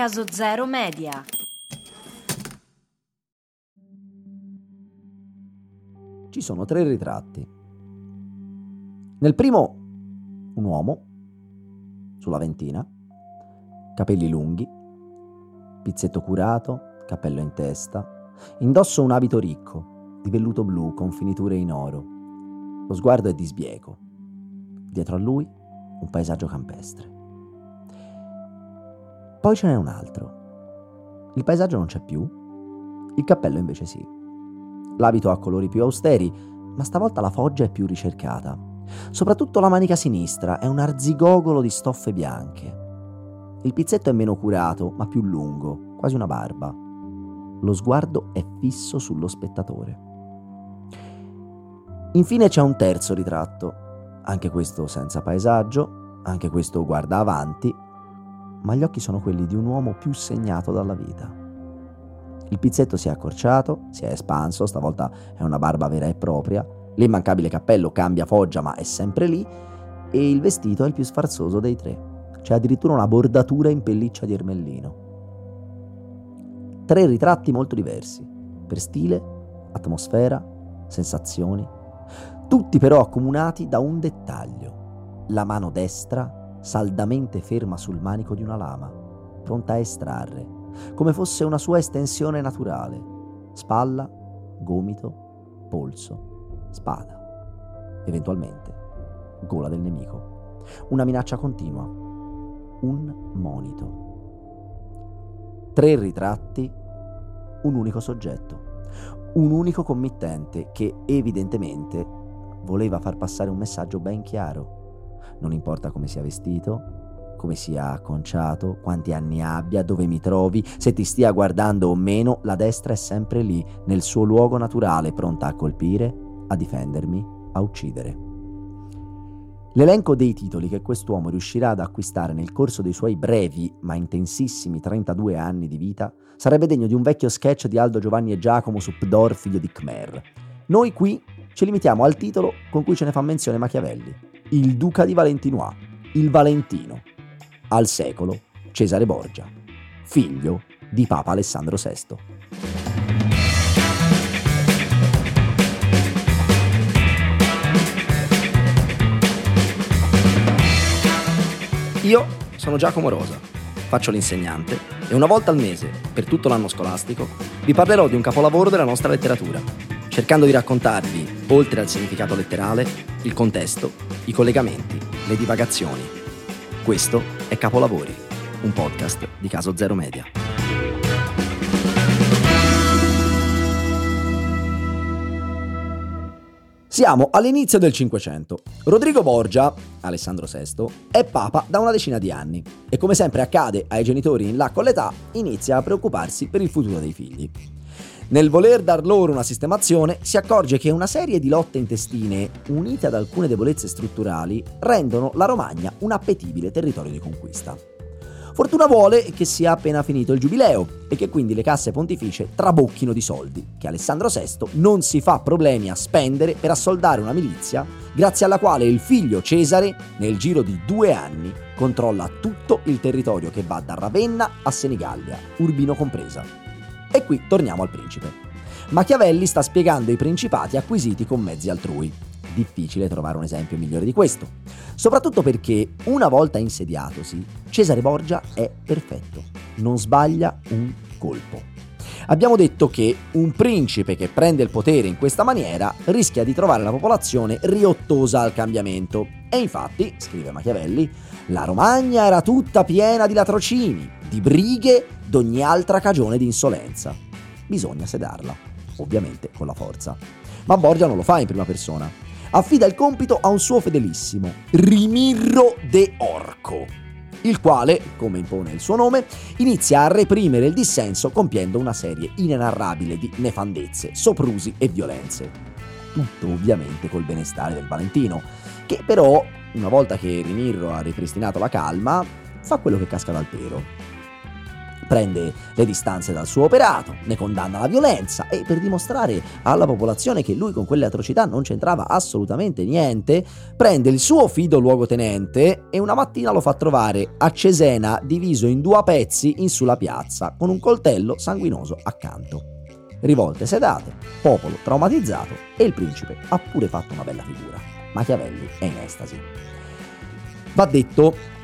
Caso Zero Media. Ci sono tre ritratti. Nel primo, un uomo, sulla ventina, capelli lunghi, pizzetto curato, cappello in testa, indosso un abito ricco, di velluto blu con finiture in oro. Lo sguardo è di sbieco. Dietro a lui un paesaggio campestre. Poi ce n'è un altro. Il paesaggio non c'è più, il cappello invece sì. L'abito ha colori più austeri, ma stavolta la foggia è più ricercata. Soprattutto la manica sinistra è un arzigogolo di stoffe bianche. Il pizzetto è meno curato, ma più lungo, quasi una barba. Lo sguardo è fisso sullo spettatore. Infine c'è un terzo ritratto, anche questo senza paesaggio, anche questo guarda avanti, ma gli occhi sono quelli di un uomo più segnato dalla vita. Il pizzetto si è accorciato, si è espanso, stavolta è una barba vera e propria, l'immancabile cappello cambia foggia ma è sempre lì e il vestito è il più sfarzoso dei tre. C'è addirittura una bordatura in pelliccia di ermellino. Tre ritratti molto diversi, per stile, atmosfera, sensazioni, tutti però accomunati da un dettaglio, la mano destra saldamente ferma sul manico di una lama, pronta a estrarre, come fosse una sua estensione naturale. Spalla, gomito, polso, spada. Eventualmente, gola del nemico. Una minaccia continua. Un monito. Tre ritratti, un unico soggetto. Un unico committente che evidentemente voleva far passare un messaggio ben chiaro non importa come sia vestito, come sia acconciato, quanti anni abbia, dove mi trovi, se ti stia guardando o meno, la destra è sempre lì, nel suo luogo naturale, pronta a colpire, a difendermi, a uccidere. L'elenco dei titoli che quest'uomo riuscirà ad acquistare nel corso dei suoi brevi ma intensissimi 32 anni di vita sarebbe degno di un vecchio sketch di Aldo Giovanni e Giacomo su Pdor, figlio di Khmer. Noi qui ci limitiamo al titolo con cui ce ne fa menzione Machiavelli il duca di Valentinois, il Valentino, al secolo Cesare Borgia, figlio di Papa Alessandro VI. Io sono Giacomo Rosa, faccio l'insegnante e una volta al mese, per tutto l'anno scolastico, vi parlerò di un capolavoro della nostra letteratura, cercando di raccontarvi, oltre al significato letterale, il contesto, i collegamenti, le divagazioni. Questo è Capolavori, un podcast di Caso Zero Media. Siamo all'inizio del Cinquecento. Rodrigo Borgia, Alessandro VI, è papa da una decina di anni e come sempre accade ai genitori in là con l'età, inizia a preoccuparsi per il futuro dei figli. Nel voler dar loro una sistemazione, si accorge che una serie di lotte intestine, unite ad alcune debolezze strutturali, rendono la Romagna un appetibile territorio di conquista. Fortuna vuole che sia appena finito il giubileo e che quindi le casse pontificie trabocchino di soldi, che Alessandro VI non si fa problemi a spendere per assoldare una milizia grazie alla quale il figlio Cesare, nel giro di due anni, controlla tutto il territorio che va da Ravenna a Senigallia, Urbino compresa. E qui torniamo al principe. Machiavelli sta spiegando i principati acquisiti con mezzi altrui. Difficile trovare un esempio migliore di questo. Soprattutto perché, una volta insediatosi, Cesare Borgia è perfetto. Non sbaglia un colpo. Abbiamo detto che un principe che prende il potere in questa maniera rischia di trovare la popolazione riottosa al cambiamento. E infatti, scrive Machiavelli, la Romagna era tutta piena di latrocini, di brighe, d'ogni altra cagione di insolenza. Bisogna sedarla, ovviamente con la forza. Ma Borgia non lo fa in prima persona. Affida il compito a un suo fedelissimo, Rimirro de Orco, il quale, come impone il suo nome, inizia a reprimere il dissenso compiendo una serie inenarrabile di nefandezze, soprusi e violenze. Tutto ovviamente col benestare del Valentino, che però, una volta che Rimirro ha ripristinato la calma, fa quello che casca dal pero prende le distanze dal suo operato, ne condanna la violenza e per dimostrare alla popolazione che lui con quelle atrocità non c'entrava assolutamente niente, prende il suo fido luogotenente e una mattina lo fa trovare a Cesena diviso in due pezzi in sulla piazza con un coltello sanguinoso accanto. Rivolte sedate, popolo traumatizzato e il principe ha pure fatto una bella figura. Machiavelli è in estasi. Va detto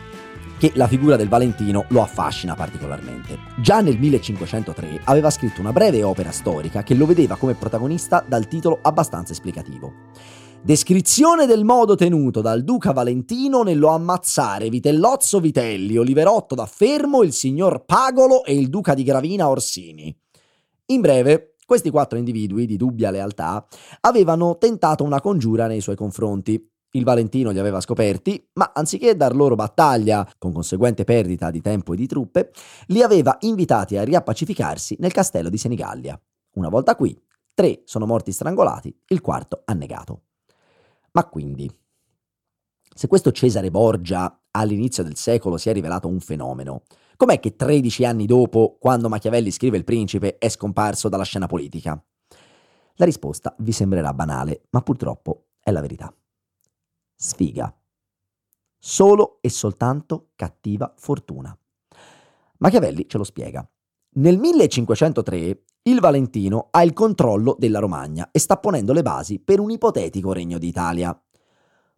che la figura del Valentino lo affascina particolarmente. Già nel 1503 aveva scritto una breve opera storica che lo vedeva come protagonista dal titolo abbastanza esplicativo. Descrizione del modo tenuto dal duca Valentino nello ammazzare Vitellozzo Vitelli, Oliverotto da Fermo, il signor Pagolo e il duca di Gravina Orsini. In breve, questi quattro individui di dubbia lealtà avevano tentato una congiura nei suoi confronti, il Valentino li aveva scoperti, ma anziché dar loro battaglia, con conseguente perdita di tempo e di truppe, li aveva invitati a riappacificarsi nel castello di Senigallia. Una volta qui, tre sono morti strangolati, il quarto annegato. Ma quindi, se questo Cesare Borgia all'inizio del secolo si è rivelato un fenomeno, com'è che 13 anni dopo, quando Machiavelli scrive Il Principe, è scomparso dalla scena politica? La risposta vi sembrerà banale, ma purtroppo è la verità sfiga. Solo e soltanto cattiva fortuna. Machiavelli ce lo spiega. Nel 1503 il Valentino ha il controllo della Romagna e sta ponendo le basi per un ipotetico regno d'Italia.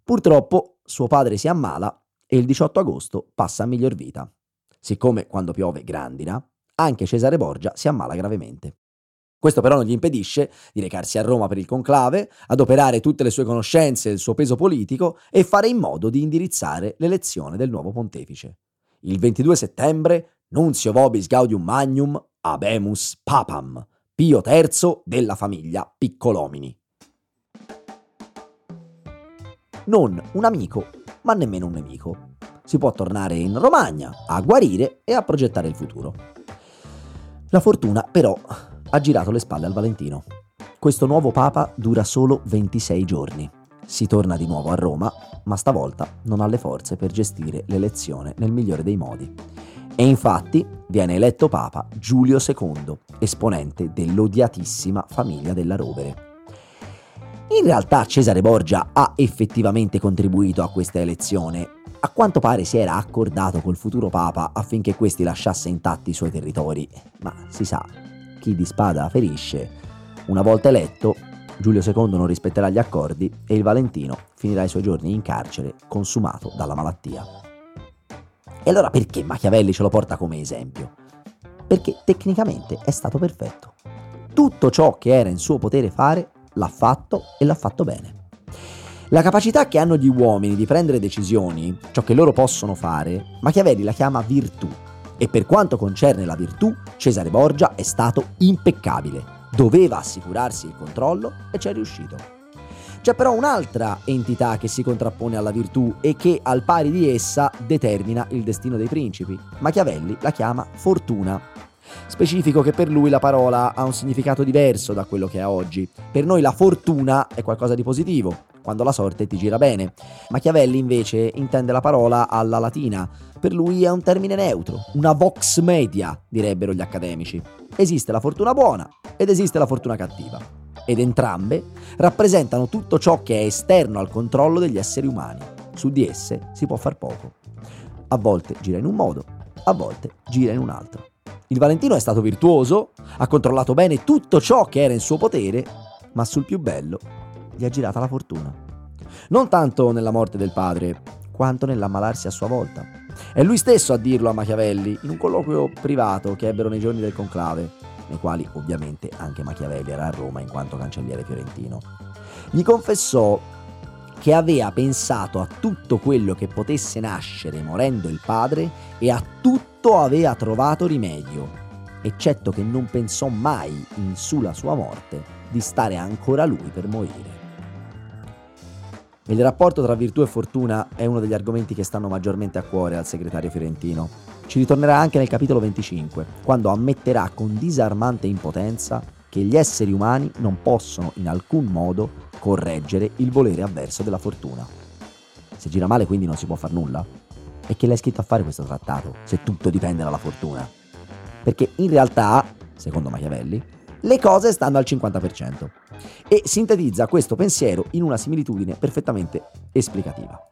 Purtroppo suo padre si ammala e il 18 agosto passa a miglior vita. Siccome quando piove grandina, anche Cesare Borgia si ammala gravemente. Questo però non gli impedisce di recarsi a Roma per il conclave, adoperare tutte le sue conoscenze e il suo peso politico e fare in modo di indirizzare l'elezione del nuovo pontefice. Il 22 settembre, Nunzio Vobis Gaudium Magnum Abemus Papam, Pio III della famiglia Piccolomini. Non un amico, ma nemmeno un nemico. Si può tornare in Romagna a guarire e a progettare il futuro. La fortuna però ha girato le spalle al Valentino. Questo nuovo Papa dura solo 26 giorni. Si torna di nuovo a Roma, ma stavolta non ha le forze per gestire l'elezione nel migliore dei modi. E infatti viene eletto Papa Giulio II, esponente dell'odiatissima famiglia della Rovere. In realtà Cesare Borgia ha effettivamente contribuito a questa elezione. A quanto pare si era accordato col futuro Papa affinché questi lasciasse intatti i suoi territori, ma si sa, chi di spada ferisce. Una volta eletto, Giulio II non rispetterà gli accordi e il Valentino finirà i suoi giorni in carcere, consumato dalla malattia. E allora perché Machiavelli ce lo porta come esempio? Perché tecnicamente è stato perfetto. Tutto ciò che era in suo potere fare l'ha fatto e l'ha fatto bene. La capacità che hanno gli uomini di prendere decisioni, ciò che loro possono fare, Machiavelli la chiama virtù e per quanto concerne la virtù, Cesare Borgia è stato impeccabile. Doveva assicurarsi il controllo e ci è riuscito. C'è però un'altra entità che si contrappone alla virtù e che al pari di essa determina il destino dei principi. Machiavelli la chiama fortuna. Specifico che per lui la parola ha un significato diverso da quello che ha oggi. Per noi la fortuna è qualcosa di positivo, quando la sorte ti gira bene. Machiavelli invece intende la parola alla latina, per lui è un termine neutro, una vox media, direbbero gli accademici. Esiste la fortuna buona ed esiste la fortuna cattiva. Ed entrambe rappresentano tutto ciò che è esterno al controllo degli esseri umani. Su di esse si può far poco. A volte gira in un modo, a volte gira in un altro. Il Valentino è stato virtuoso, ha controllato bene tutto ciò che era in suo potere, ma sul più bello gli ha girata la fortuna. Non tanto nella morte del padre, quanto nell'ammalarsi a sua volta. È lui stesso a dirlo a Machiavelli in un colloquio privato che ebbero nei giorni del conclave, nei quali ovviamente anche Machiavelli era a Roma in quanto cancelliere fiorentino. Gli confessò che aveva pensato a tutto quello che potesse nascere morendo il padre e a tutto aveva trovato rimedio, eccetto che non pensò mai in sulla sua morte di stare ancora lui per morire. Il rapporto tra virtù e fortuna è uno degli argomenti che stanno maggiormente a cuore al segretario fiorentino. Ci ritornerà anche nel capitolo 25, quando ammetterà con disarmante impotenza che gli esseri umani non possono in alcun modo correggere il volere avverso della fortuna. Se gira male quindi non si può far nulla? E che l'hai scritto a fare questo trattato, se tutto dipende dalla fortuna? perché in realtà, secondo Machiavelli, le cose stanno al 50% e sintetizza questo pensiero in una similitudine perfettamente esplicativa.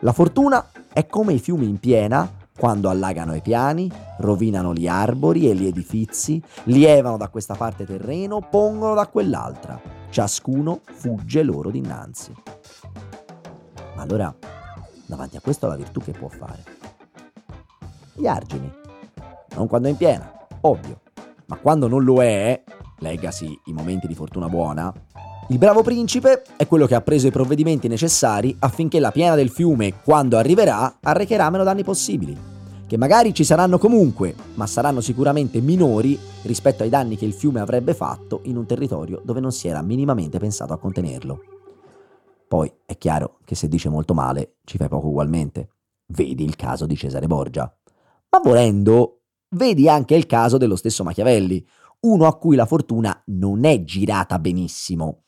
La fortuna è come i fiumi in piena quando allagano i piani, rovinano gli arbori e gli edifizi, lievano da questa parte terreno, pongono da quell'altra. Ciascuno fugge loro dinanzi. Ma allora, davanti a questo la virtù che può fare? Gli argini. Non quando è in piena, ovvio. Ma quando non lo è, leggasi i momenti di fortuna buona, il bravo principe è quello che ha preso i provvedimenti necessari affinché la piena del fiume, quando arriverà, arrecherà meno danni possibili. Che magari ci saranno comunque, ma saranno sicuramente minori rispetto ai danni che il fiume avrebbe fatto in un territorio dove non si era minimamente pensato a contenerlo. Poi è chiaro che se dice molto male ci fai poco ugualmente. Vedi il caso di Cesare Borgia. Ma volendo, vedi anche il caso dello stesso Machiavelli, uno a cui la fortuna non è girata benissimo.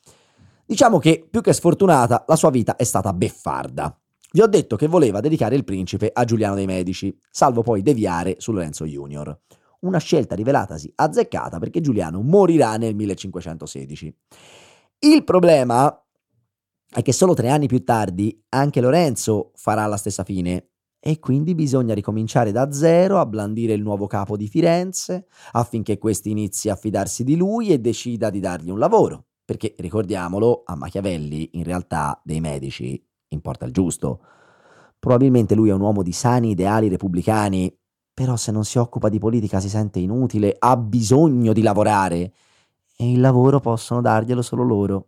Diciamo che, più che sfortunata, la sua vita è stata beffarda. Vi ho detto che voleva dedicare il principe a Giuliano dei Medici, salvo poi deviare su Lorenzo Junior. Una scelta rivelatasi azzeccata perché Giuliano morirà nel 1516. Il problema è che solo tre anni più tardi anche Lorenzo farà la stessa fine e quindi bisogna ricominciare da zero a blandire il nuovo capo di Firenze affinché questi inizi a fidarsi di lui e decida di dargli un lavoro. Perché ricordiamolo, a Machiavelli in realtà dei medici importa il giusto. Probabilmente lui è un uomo di sani ideali repubblicani, però se non si occupa di politica si sente inutile, ha bisogno di lavorare e il lavoro possono darglielo solo loro.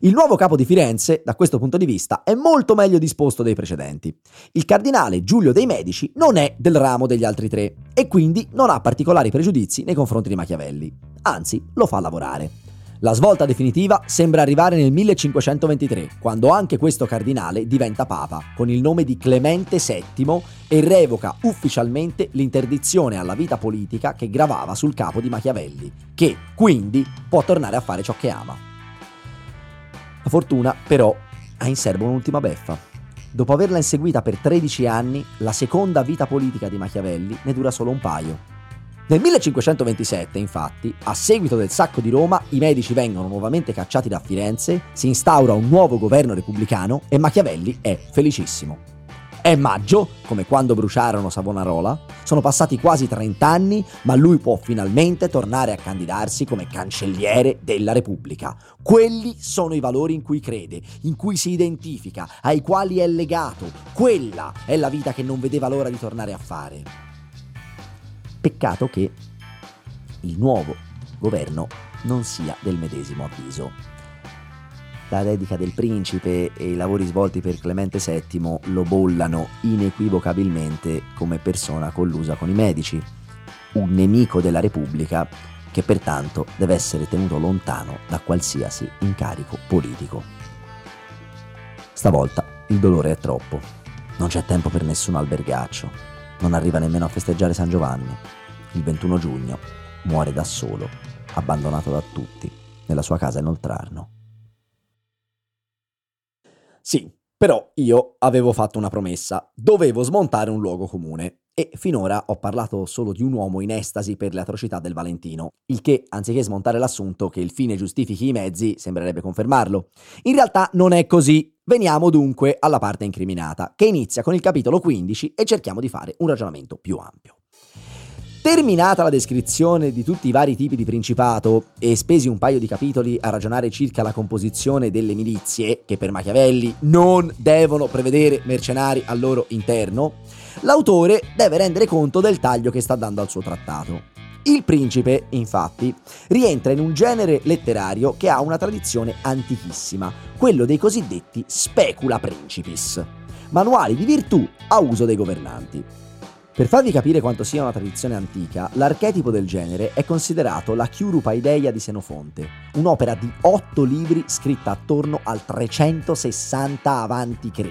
Il nuovo capo di Firenze, da questo punto di vista, è molto meglio disposto dei precedenti. Il cardinale Giulio dei Medici non è del ramo degli altri tre e quindi non ha particolari pregiudizi nei confronti di Machiavelli, anzi lo fa lavorare. La svolta definitiva sembra arrivare nel 1523, quando anche questo cardinale diventa papa, con il nome di Clemente VII e revoca ufficialmente l'interdizione alla vita politica che gravava sul capo di Machiavelli, che quindi può tornare a fare ciò che ama. Fortuna, però, ha in serbo un'ultima beffa. Dopo averla inseguita per 13 anni, la seconda vita politica di Machiavelli ne dura solo un paio nel 1527, infatti, a seguito del sacco di Roma, i medici vengono nuovamente cacciati da Firenze, si instaura un nuovo governo repubblicano e Machiavelli è felicissimo. È maggio, come quando bruciarono Savonarola, sono passati quasi 30 anni, ma lui può finalmente tornare a candidarsi come cancelliere della Repubblica. Quelli sono i valori in cui crede, in cui si identifica, ai quali è legato. Quella è la vita che non vedeva l'ora di tornare a fare. Peccato che il nuovo governo non sia del medesimo avviso. La dedica del principe e i lavori svolti per Clemente VII lo bollano inequivocabilmente come persona collusa con i medici, un nemico della Repubblica che pertanto deve essere tenuto lontano da qualsiasi incarico politico. Stavolta il dolore è troppo, non c'è tempo per nessun albergaccio, non arriva nemmeno a festeggiare San Giovanni. Il 21 giugno muore da solo, abbandonato da tutti, nella sua casa in Oltrarno. Sì, però io avevo fatto una promessa, dovevo smontare un luogo comune e finora ho parlato solo di un uomo in estasi per le atrocità del Valentino, il che, anziché smontare l'assunto che il fine giustifichi i mezzi, sembrerebbe confermarlo. In realtà non è così. Veniamo dunque alla parte incriminata, che inizia con il capitolo 15 e cerchiamo di fare un ragionamento più ampio. Terminata la descrizione di tutti i vari tipi di principato e spesi un paio di capitoli a ragionare circa la composizione delle milizie, che per Machiavelli non devono prevedere mercenari al loro interno, l'autore deve rendere conto del taglio che sta dando al suo trattato. Il principe, infatti, rientra in un genere letterario che ha una tradizione antichissima, quello dei cosiddetti specula principis, manuali di virtù a uso dei governanti. Per farvi capire quanto sia una tradizione antica, l'archetipo del genere è considerato la Chiurupaideia di Senofonte, un'opera di otto libri scritta attorno al 360 a.C.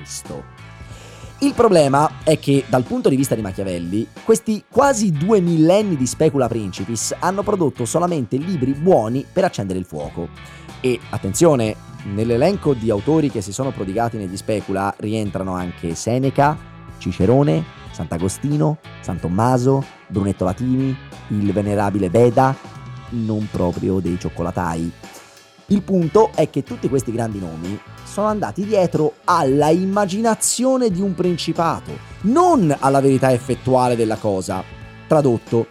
Il problema è che, dal punto di vista di Machiavelli, questi quasi due millenni di specula principis hanno prodotto solamente libri buoni per accendere il fuoco. E, attenzione, nell'elenco di autori che si sono prodigati negli specula rientrano anche Seneca, Cicerone, Sant'Agostino, San Tommaso, Brunetto Latini, il venerabile Veda, non proprio dei cioccolatai. Il punto è che tutti questi grandi nomi sono andati dietro alla immaginazione di un principato, non alla verità effettuale della cosa. Tradotto,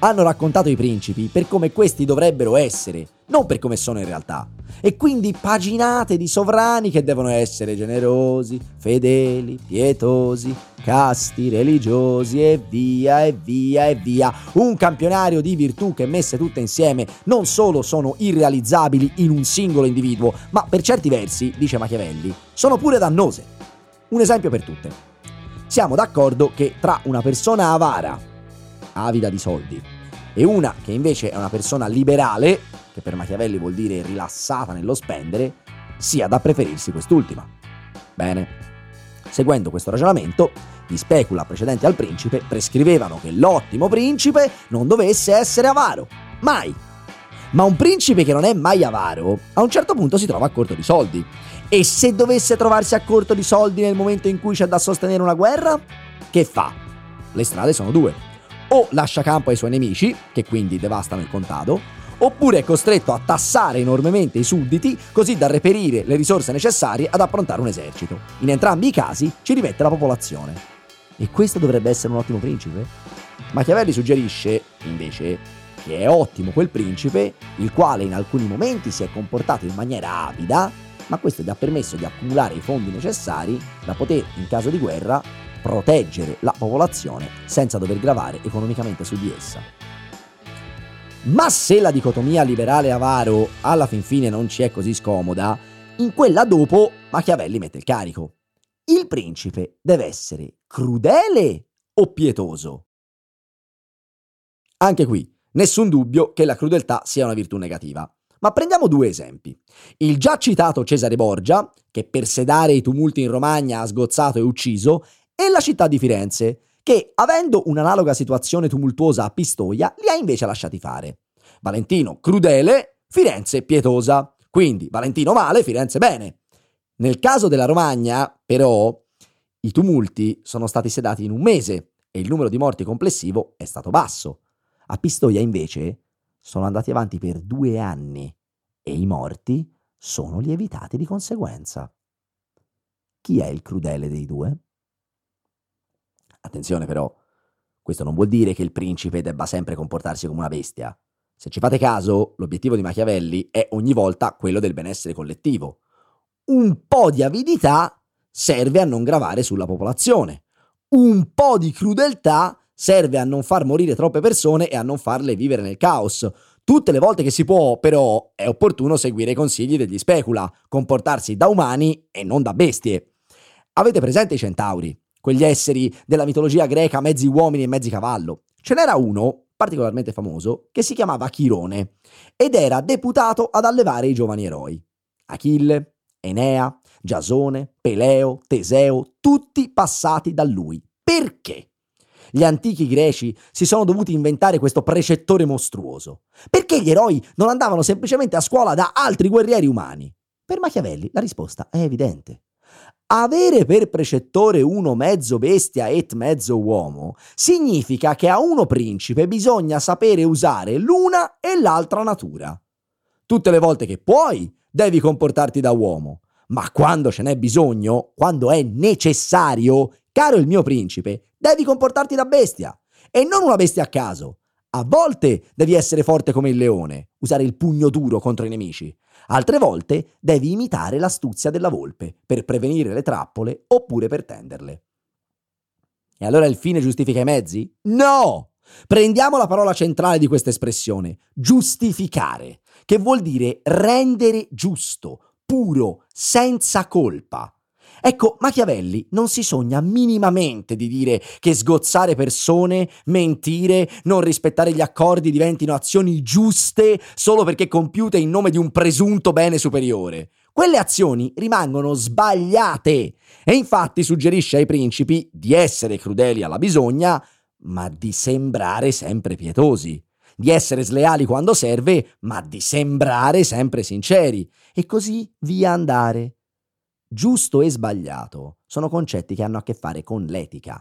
hanno raccontato i principi per come questi dovrebbero essere, non per come sono in realtà. E quindi paginate di sovrani che devono essere generosi, fedeli, pietosi, casti, religiosi e via e via e via. Un campionario di virtù che messe tutte insieme non solo sono irrealizzabili in un singolo individuo, ma per certi versi, dice Machiavelli, sono pure dannose. Un esempio per tutte. Siamo d'accordo che tra una persona avara, avida di soldi, e una che invece è una persona liberale, che per Machiavelli vuol dire rilassata nello spendere, sia da preferirsi quest'ultima. Bene. Seguendo questo ragionamento, gli specula precedenti al principe prescrivevano che l'ottimo principe non dovesse essere avaro. Mai. Ma un principe che non è mai avaro, a un certo punto si trova a corto di soldi. E se dovesse trovarsi a corto di soldi nel momento in cui c'è da sostenere una guerra, che fa? Le strade sono due o lascia campo ai suoi nemici, che quindi devastano il contado, oppure è costretto a tassare enormemente i sudditi così da reperire le risorse necessarie ad approntare un esercito. In entrambi i casi ci rimette la popolazione. E questo dovrebbe essere un ottimo principe? Machiavelli suggerisce, invece, che è ottimo quel principe, il quale in alcuni momenti si è comportato in maniera avida, ma questo gli ha permesso di accumulare i fondi necessari da poter, in caso di guerra, proteggere la popolazione senza dover gravare economicamente su di essa. Ma se la dicotomia liberale-avaro alla fin fine non ci è così scomoda, in quella dopo Machiavelli mette il carico. Il principe deve essere crudele o pietoso? Anche qui, nessun dubbio che la crudeltà sia una virtù negativa. Ma prendiamo due esempi. Il già citato Cesare Borgia, che per sedare i tumulti in Romagna ha sgozzato e ucciso, e la città di Firenze, che, avendo un'analoga situazione tumultuosa a Pistoia, li ha invece lasciati fare. Valentino crudele, Firenze pietosa. Quindi Valentino male, Firenze bene. Nel caso della Romagna, però, i tumulti sono stati sedati in un mese e il numero di morti complessivo è stato basso. A Pistoia, invece, sono andati avanti per due anni e i morti sono lievitati di conseguenza. Chi è il crudele dei due? Attenzione però, questo non vuol dire che il principe debba sempre comportarsi come una bestia. Se ci fate caso, l'obiettivo di Machiavelli è ogni volta quello del benessere collettivo. Un po' di avidità serve a non gravare sulla popolazione. Un po' di crudeltà serve a non far morire troppe persone e a non farle vivere nel caos. Tutte le volte che si può, però, è opportuno seguire i consigli degli specula, comportarsi da umani e non da bestie. Avete presente i centauri? Quegli esseri della mitologia greca mezzi uomini e mezzi cavallo. Ce n'era uno, particolarmente famoso, che si chiamava Chirone ed era deputato ad allevare i giovani eroi. Achille, Enea, Giasone, Peleo, Teseo, tutti passati da lui. Perché? Gli antichi greci si sono dovuti inventare questo precettore mostruoso. Perché gli eroi non andavano semplicemente a scuola da altri guerrieri umani? Per Machiavelli la risposta è evidente. Avere per precettore uno mezzo bestia et mezzo uomo significa che a uno principe bisogna sapere usare l'una e l'altra natura. Tutte le volte che puoi, devi comportarti da uomo, ma quando ce n'è bisogno, quando è necessario, caro il mio principe, devi comportarti da bestia. E non una bestia a caso. A volte devi essere forte come il leone, usare il pugno duro contro i nemici. Altre volte devi imitare l'astuzia della volpe per prevenire le trappole oppure per tenderle. E allora il fine giustifica i mezzi? No! Prendiamo la parola centrale di questa espressione, giustificare, che vuol dire rendere giusto, puro, senza colpa. Ecco, Machiavelli non si sogna minimamente di dire che sgozzare persone, mentire, non rispettare gli accordi diventino azioni giuste solo perché compiute in nome di un presunto bene superiore. Quelle azioni rimangono sbagliate e infatti suggerisce ai principi di essere crudeli alla bisogna, ma di sembrare sempre pietosi di essere sleali quando serve, ma di sembrare sempre sinceri, e così via andare. Giusto e sbagliato sono concetti che hanno a che fare con l'etica.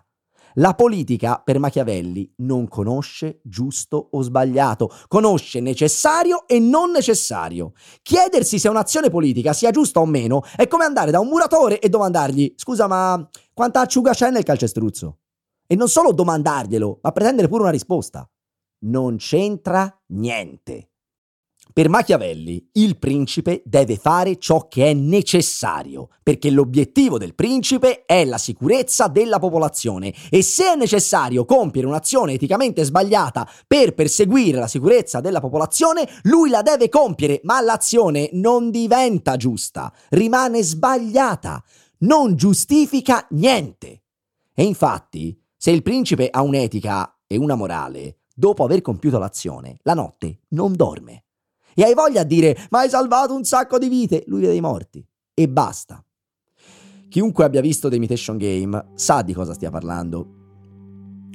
La politica, per Machiavelli, non conosce giusto o sbagliato, conosce necessario e non necessario. Chiedersi se un'azione politica sia giusta o meno è come andare da un muratore e domandargli: Scusa, ma quanta acciuga c'è nel calcestruzzo? E non solo domandarglielo, ma pretendere pure una risposta. Non c'entra niente. Per Machiavelli, il principe deve fare ciò che è necessario, perché l'obiettivo del principe è la sicurezza della popolazione e se è necessario compiere un'azione eticamente sbagliata per perseguire la sicurezza della popolazione, lui la deve compiere, ma l'azione non diventa giusta, rimane sbagliata, non giustifica niente. E infatti, se il principe ha un'etica e una morale, dopo aver compiuto l'azione, la notte non dorme. E hai voglia a dire, ma hai salvato un sacco di vite, lui vede i morti. E basta. Chiunque abbia visto The Imitation Game sa di cosa stia parlando.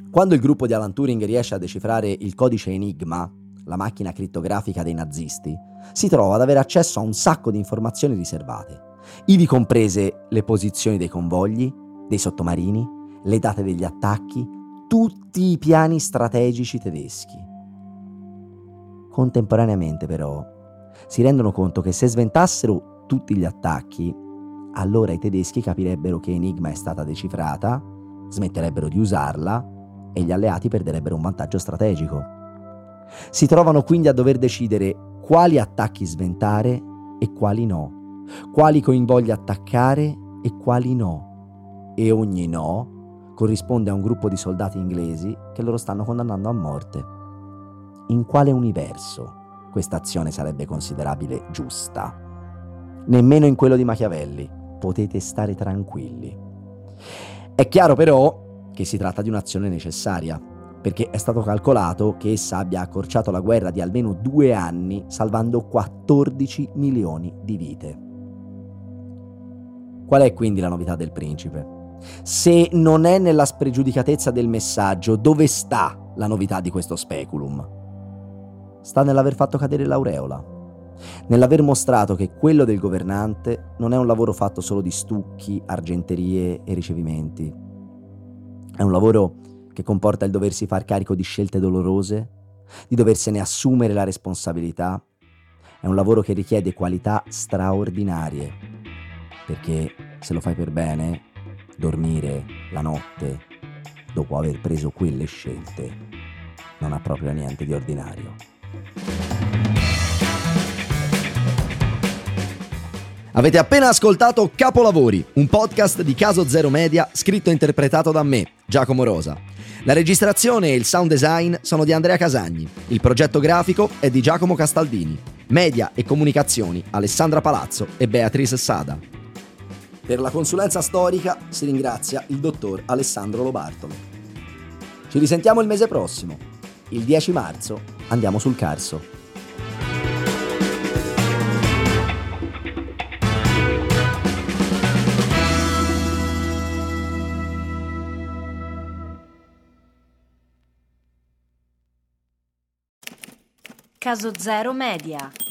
Quando il gruppo di Alan Turing riesce a decifrare il codice Enigma, la macchina crittografica dei nazisti, si trova ad avere accesso a un sacco di informazioni riservate, ivi comprese le posizioni dei convogli, dei sottomarini, le date degli attacchi, tutti i piani strategici tedeschi. Contemporaneamente però si rendono conto che se sventassero tutti gli attacchi, allora i tedeschi capirebbero che Enigma è stata decifrata, smetterebbero di usarla e gli alleati perderebbero un vantaggio strategico. Si trovano quindi a dover decidere quali attacchi sventare e quali no, quali coinvolgli attaccare e quali no. E ogni no corrisponde a un gruppo di soldati inglesi che loro stanno condannando a morte in quale universo questa azione sarebbe considerabile giusta. Nemmeno in quello di Machiavelli. Potete stare tranquilli. È chiaro però che si tratta di un'azione necessaria, perché è stato calcolato che essa abbia accorciato la guerra di almeno due anni, salvando 14 milioni di vite. Qual è quindi la novità del principe? Se non è nella spregiudicatezza del messaggio, dove sta la novità di questo speculum? Sta nell'aver fatto cadere l'aureola, nell'aver mostrato che quello del governante non è un lavoro fatto solo di stucchi, argenterie e ricevimenti. È un lavoro che comporta il doversi far carico di scelte dolorose, di doversene assumere la responsabilità. È un lavoro che richiede qualità straordinarie, perché se lo fai per bene, dormire la notte dopo aver preso quelle scelte non ha proprio niente di ordinario. Avete appena ascoltato Capolavori, un podcast di Caso Zero Media scritto e interpretato da me, Giacomo Rosa. La registrazione e il sound design sono di Andrea Casagni, il progetto grafico è di Giacomo Castaldini, media e comunicazioni Alessandra Palazzo e Beatrice Sada. Per la consulenza storica si ringrazia il dottor Alessandro Lobartolo. Ci risentiamo il mese prossimo. Il 10 marzo andiamo sul Carso. Caso Zero Media.